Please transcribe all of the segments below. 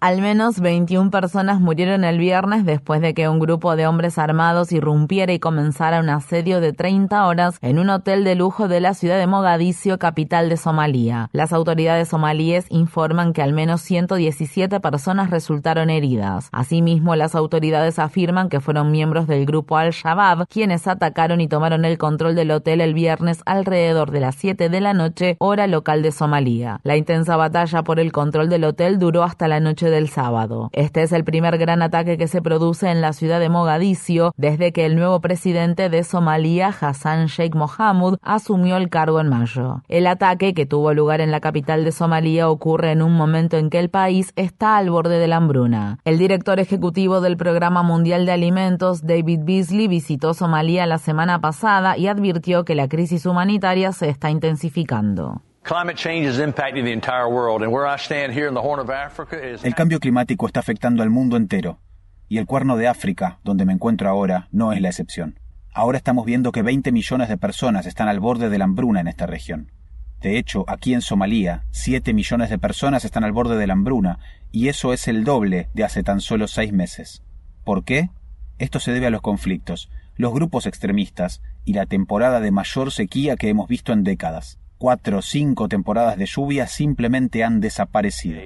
Al menos 21 personas murieron el viernes después de que un grupo de hombres armados irrumpiera y comenzara un asedio de 30 horas en un hotel de lujo de la ciudad de Mogadiscio, capital de Somalia. Las autoridades somalíes informan que al menos 117 personas resultaron heridas. Asimismo, las autoridades afirman que fueron miembros del grupo Al-Shabaab quienes atacaron y tomaron el control del hotel el viernes alrededor de las 7 de la noche, hora local de Somalia. La intensa batalla por el control del hotel duró hasta la noche del sábado. Este es el primer gran ataque que se produce en la ciudad de Mogadiscio desde que el nuevo presidente de Somalia, Hassan Sheikh Mohamud, asumió el cargo en mayo. El ataque, que tuvo lugar en la capital de Somalia, ocurre en un momento en que el país está al borde de la hambruna. El director ejecutivo del Programa Mundial de Alimentos, David Beasley, visitó Somalia la semana pasada y advirtió que la crisis humanitaria se está intensificando. El cambio climático está afectando al mundo entero, y el cuerno de África, donde me encuentro ahora, no es la excepción. Ahora estamos viendo que 20 millones de personas están al borde de la hambruna en esta región. De hecho, aquí en Somalia, 7 millones de personas están al borde de la hambruna, y eso es el doble de hace tan solo seis meses. ¿Por qué? Esto se debe a los conflictos, los grupos extremistas y la temporada de mayor sequía que hemos visto en décadas cuatro o cinco temporadas de lluvia simplemente han desaparecido.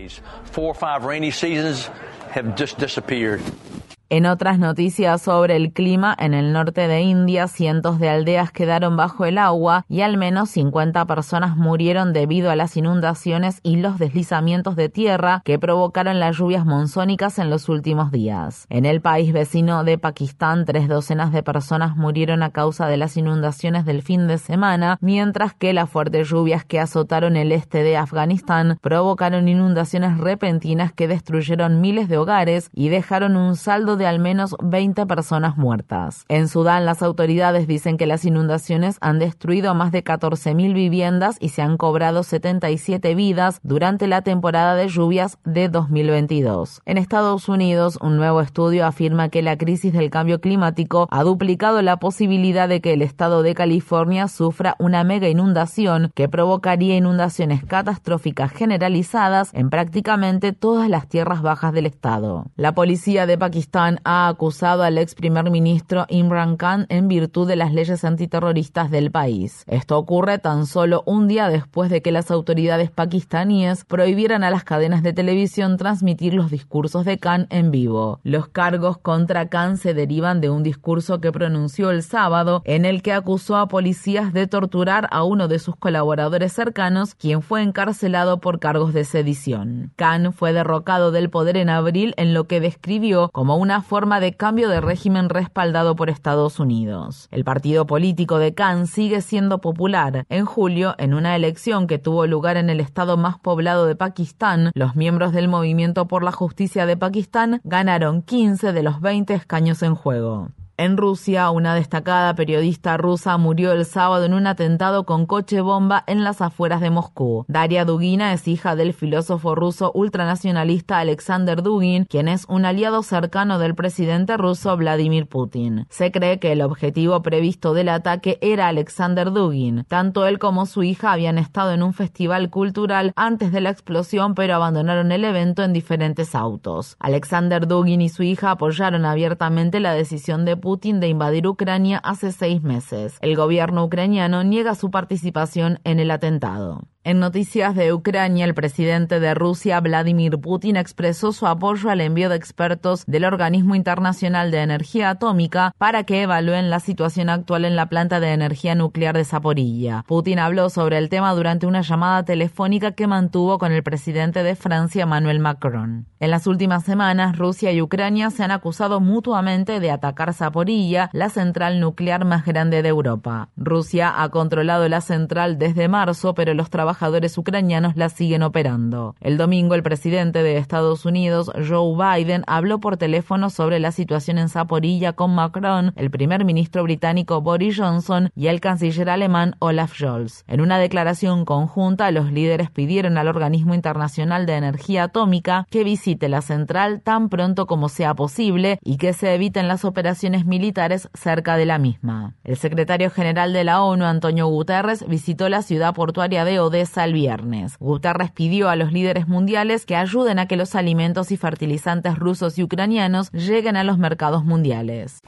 En otras noticias sobre el clima, en el norte de India, cientos de aldeas quedaron bajo el agua y al menos 50 personas murieron debido a las inundaciones y los deslizamientos de tierra que provocaron las lluvias monzónicas en los últimos días. En el país vecino de Pakistán, tres docenas de personas murieron a causa de las inundaciones del fin de semana, mientras que las fuertes lluvias que azotaron el este de Afganistán provocaron inundaciones repentinas que destruyeron miles de hogares y dejaron un saldo de al menos 20 personas muertas. En Sudán, las autoridades dicen que las inundaciones han destruido más de 14.000 viviendas y se han cobrado 77 vidas durante la temporada de lluvias de 2022. En Estados Unidos, un nuevo estudio afirma que la crisis del cambio climático ha duplicado la posibilidad de que el estado de California sufra una mega inundación que provocaría inundaciones catastróficas generalizadas en prácticamente todas las tierras bajas del estado. La policía de Pakistán ha acusado al ex primer ministro Imran Khan en virtud de las leyes antiterroristas del país. Esto ocurre tan solo un día después de que las autoridades pakistaníes prohibieran a las cadenas de televisión transmitir los discursos de Khan en vivo. Los cargos contra Khan se derivan de un discurso que pronunció el sábado en el que acusó a policías de torturar a uno de sus colaboradores cercanos, quien fue encarcelado por cargos de sedición. Khan fue derrocado del poder en abril en lo que describió como una forma de cambio de régimen respaldado por Estados Unidos. El partido político de Khan sigue siendo popular. En julio, en una elección que tuvo lugar en el estado más poblado de Pakistán, los miembros del Movimiento por la Justicia de Pakistán ganaron 15 de los 20 escaños en juego. En Rusia, una destacada periodista rusa murió el sábado en un atentado con coche bomba en las afueras de Moscú. Daria Dugina es hija del filósofo ruso ultranacionalista Alexander Dugin, quien es un aliado cercano del presidente ruso Vladimir Putin. Se cree que el objetivo previsto del ataque era Alexander Dugin. Tanto él como su hija habían estado en un festival cultural antes de la explosión, pero abandonaron el evento en diferentes autos. Alexander Dugin y su hija apoyaron abiertamente la decisión de Putin Putin de invadir Ucrania hace seis meses. El gobierno ucraniano niega su participación en el atentado. En noticias de Ucrania, el presidente de Rusia, Vladimir Putin, expresó su apoyo al envío de expertos del Organismo Internacional de Energía Atómica para que evalúen la situación actual en la planta de energía nuclear de Zaporilla. Putin habló sobre el tema durante una llamada telefónica que mantuvo con el presidente de Francia, Emmanuel Macron. En las últimas semanas, Rusia y Ucrania se han acusado mutuamente de atacar Zaporilla, la central nuclear más grande de Europa. Rusia ha controlado la central desde marzo, pero los trabajadores trabajadores ucranianos la siguen operando. El domingo, el presidente de Estados Unidos, Joe Biden, habló por teléfono sobre la situación en Zaporilla con Macron, el primer ministro británico Boris Johnson y el canciller alemán Olaf Scholz. En una declaración conjunta, los líderes pidieron al Organismo Internacional de Energía Atómica que visite la central tan pronto como sea posible y que se eviten las operaciones militares cerca de la misma. El secretario general de la ONU, Antonio Guterres, visitó la ciudad portuaria de Odessa al viernes. Guterres pidió a los líderes mundiales que ayuden a que los alimentos y fertilizantes rusos y ucranianos lleguen a los mercados mundiales.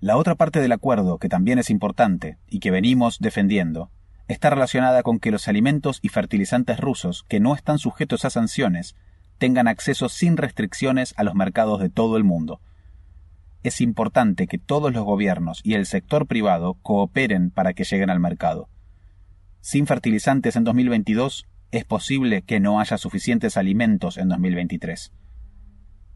La otra parte del acuerdo, que también es importante y que venimos defendiendo, está relacionada con que los alimentos y fertilizantes rusos que no están sujetos a sanciones tengan acceso sin restricciones a los mercados de todo el mundo es importante que todos los gobiernos y el sector privado cooperen para que lleguen al mercado. Sin fertilizantes en 2022, es posible que no haya suficientes alimentos en 2023.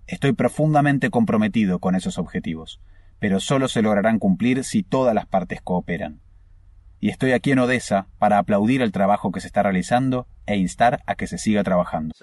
Estoy profundamente comprometido con esos objetivos, pero solo se lograrán cumplir si todas las partes cooperan. Y estoy aquí en Odessa para aplaudir el trabajo que se está realizando e instar a que se siga trabajando.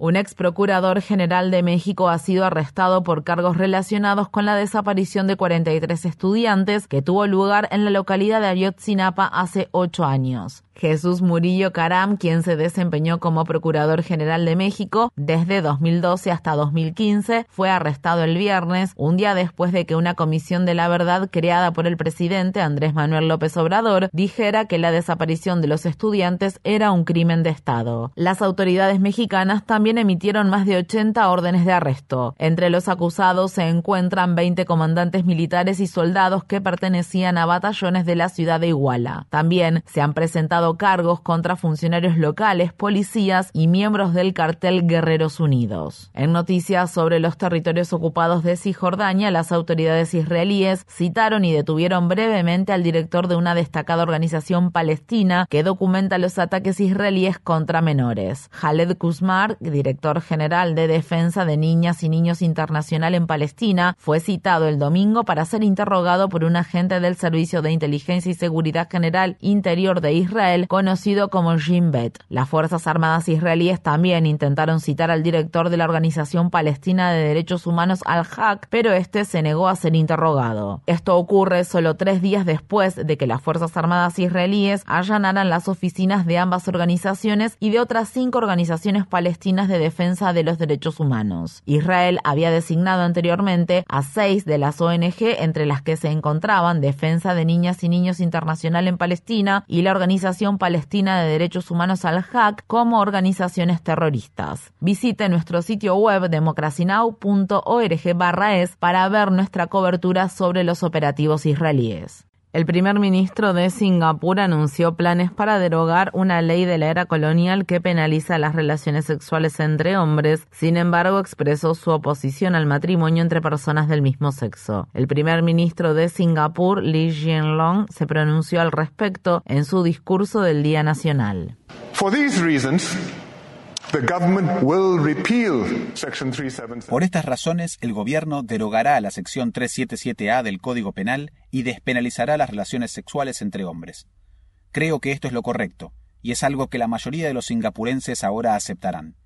Un ex procurador general de México ha sido arrestado por cargos relacionados con la desaparición de 43 estudiantes que tuvo lugar en la localidad de Ayotzinapa hace ocho años. Jesús Murillo Caram, quien se desempeñó como Procurador General de México desde 2012 hasta 2015, fue arrestado el viernes, un día después de que una comisión de la verdad creada por el presidente Andrés Manuel López Obrador dijera que la desaparición de los estudiantes era un crimen de Estado. Las autoridades mexicanas también emitieron más de 80 órdenes de arresto. Entre los acusados se encuentran 20 comandantes militares y soldados que pertenecían a batallones de la ciudad de Iguala. También se han presentado cargos contra funcionarios locales, policías y miembros del cartel Guerreros Unidos. En noticias sobre los territorios ocupados de Cisjordania, las autoridades israelíes citaron y detuvieron brevemente al director de una destacada organización palestina que documenta los ataques israelíes contra menores. Khaled Kuzmar, director general de Defensa de Niñas y Niños Internacional en Palestina, fue citado el domingo para ser interrogado por un agente del Servicio de Inteligencia y Seguridad General Interior de Israel conocido como Jim Bet. Las Fuerzas Armadas israelíes también intentaron citar al director de la Organización Palestina de Derechos Humanos Al-Haq, pero este se negó a ser interrogado. Esto ocurre solo tres días después de que las Fuerzas Armadas israelíes allanaran las oficinas de ambas organizaciones y de otras cinco organizaciones palestinas de defensa de los derechos humanos. Israel había designado anteriormente a seis de las ONG, entre las que se encontraban Defensa de Niñas y Niños Internacional en Palestina y la Organización Palestina de Derechos Humanos al HAC como organizaciones terroristas. Visite nuestro sitio web democracynow.org es para ver nuestra cobertura sobre los operativos israelíes. El primer ministro de Singapur anunció planes para derogar una ley de la era colonial que penaliza las relaciones sexuales entre hombres, sin embargo expresó su oposición al matrimonio entre personas del mismo sexo. El primer ministro de Singapur, Lee Hsien Loong, se pronunció al respecto en su discurso del Día Nacional. Por estas razones, el gobierno derogará la sección 377A del Código Penal y despenalizará las relaciones sexuales entre hombres. Creo que esto es lo correcto, y es algo que la mayoría de los singapurenses ahora aceptarán.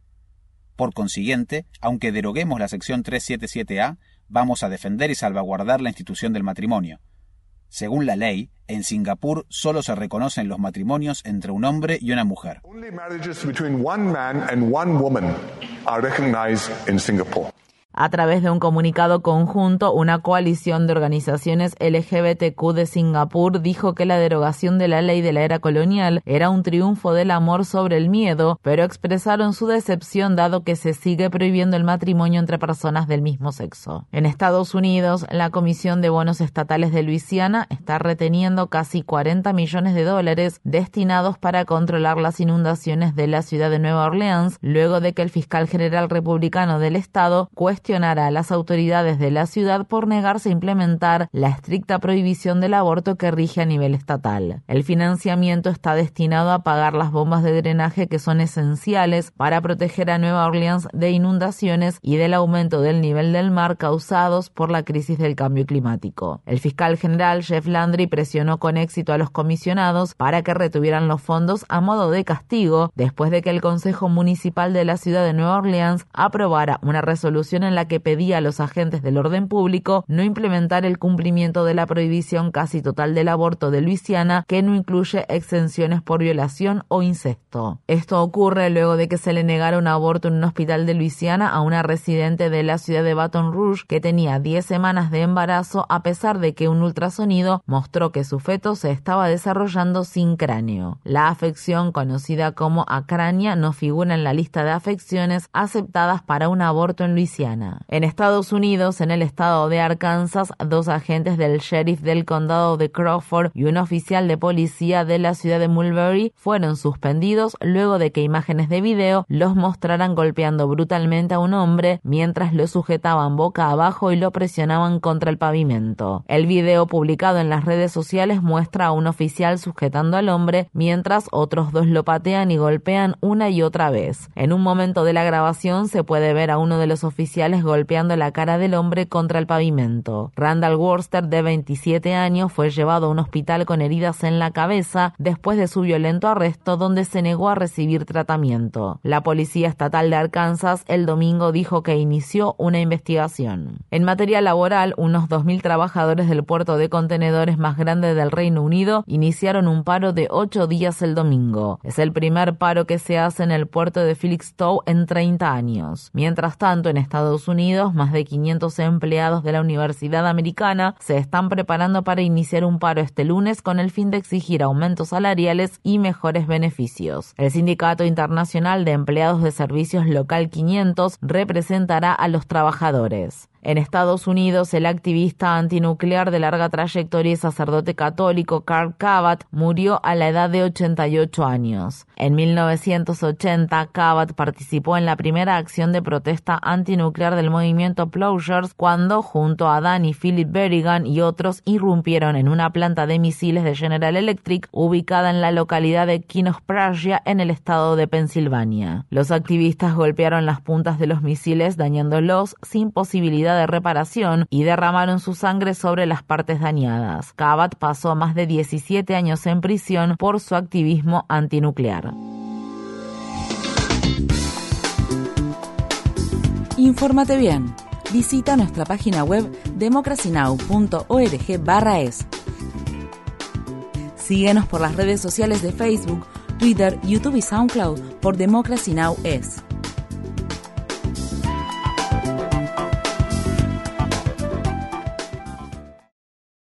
Por consiguiente, aunque deroguemos la sección 377A, vamos a defender y salvaguardar la institución del matrimonio, según la ley, en Singapur solo se reconocen los matrimonios entre un hombre y una mujer. A través de un comunicado conjunto, una coalición de organizaciones LGBTQ de Singapur dijo que la derogación de la ley de la era colonial era un triunfo del amor sobre el miedo, pero expresaron su decepción dado que se sigue prohibiendo el matrimonio entre personas del mismo sexo. En Estados Unidos, la Comisión de Bonos Estatales de Luisiana está reteniendo casi 40 millones de dólares destinados para controlar las inundaciones de la ciudad de Nueva Orleans, luego de que el fiscal general republicano del estado cuestionara a las autoridades de la ciudad por negarse a implementar la estricta prohibición del aborto que rige a nivel estatal. El financiamiento está destinado a pagar las bombas de drenaje que son esenciales para proteger a Nueva Orleans de inundaciones y del aumento del nivel del mar causados por la crisis del cambio climático. El fiscal general Jeff Landry presionó con éxito a los comisionados para que retuvieran los fondos a modo de castigo después de que el Consejo Municipal de la ciudad de Nueva Orleans aprobara una resolución en la que pedía a los agentes del orden público no implementar el cumplimiento de la prohibición casi total del aborto de Luisiana, que no incluye exenciones por violación o incesto. Esto ocurre luego de que se le negara un aborto en un hospital de Luisiana a una residente de la ciudad de Baton Rouge que tenía 10 semanas de embarazo a pesar de que un ultrasonido mostró que su feto se estaba desarrollando sin cráneo. La afección conocida como acrania no figura en la lista de afecciones aceptadas para un aborto en Luisiana. En Estados Unidos, en el estado de Arkansas, dos agentes del sheriff del condado de Crawford y un oficial de policía de la ciudad de Mulberry fueron suspendidos luego de que imágenes de video los mostraran golpeando brutalmente a un hombre mientras lo sujetaban boca abajo y lo presionaban contra el pavimento. El video publicado en las redes sociales muestra a un oficial sujetando al hombre mientras otros dos lo patean y golpean una y otra vez. En un momento de la grabación se puede ver a uno de los oficiales golpeando la cara del hombre contra el pavimento. Randall Worcester, de 27 años, fue llevado a un hospital con heridas en la cabeza después de su violento arresto donde se negó a recibir tratamiento. La Policía Estatal de Arkansas el domingo dijo que inició una investigación. En materia laboral, unos 2.000 trabajadores del puerto de contenedores más grande del Reino Unido iniciaron un paro de ocho días el domingo. Es el primer paro que se hace en el puerto de Felixstowe en 30 años. Mientras tanto, en Estados Unidos, más de 500 empleados de la Universidad Americana se están preparando para iniciar un paro este lunes con el fin de exigir aumentos salariales y mejores beneficios. El Sindicato Internacional de Empleados de Servicios Local 500 representará a los trabajadores. En Estados Unidos, el activista antinuclear de larga trayectoria y sacerdote católico Carl Cabot murió a la edad de 88 años. En 1980, Cabot participó en la primera acción de protesta antinuclear del movimiento Plowshares cuando, junto a Danny Philip Berrigan y otros, irrumpieron en una planta de misiles de General Electric ubicada en la localidad de Kinosprasia en el estado de Pensilvania. Los activistas golpearon las puntas de los misiles dañándolos sin posibilidad de reparación y derramaron su sangre sobre las partes dañadas. Cabot pasó más de 17 años en prisión por su activismo antinuclear. Infórmate bien. Visita nuestra página web democracynow.org/es. Síguenos por las redes sociales de Facebook, Twitter, YouTube y SoundCloud por Democracy Now! es.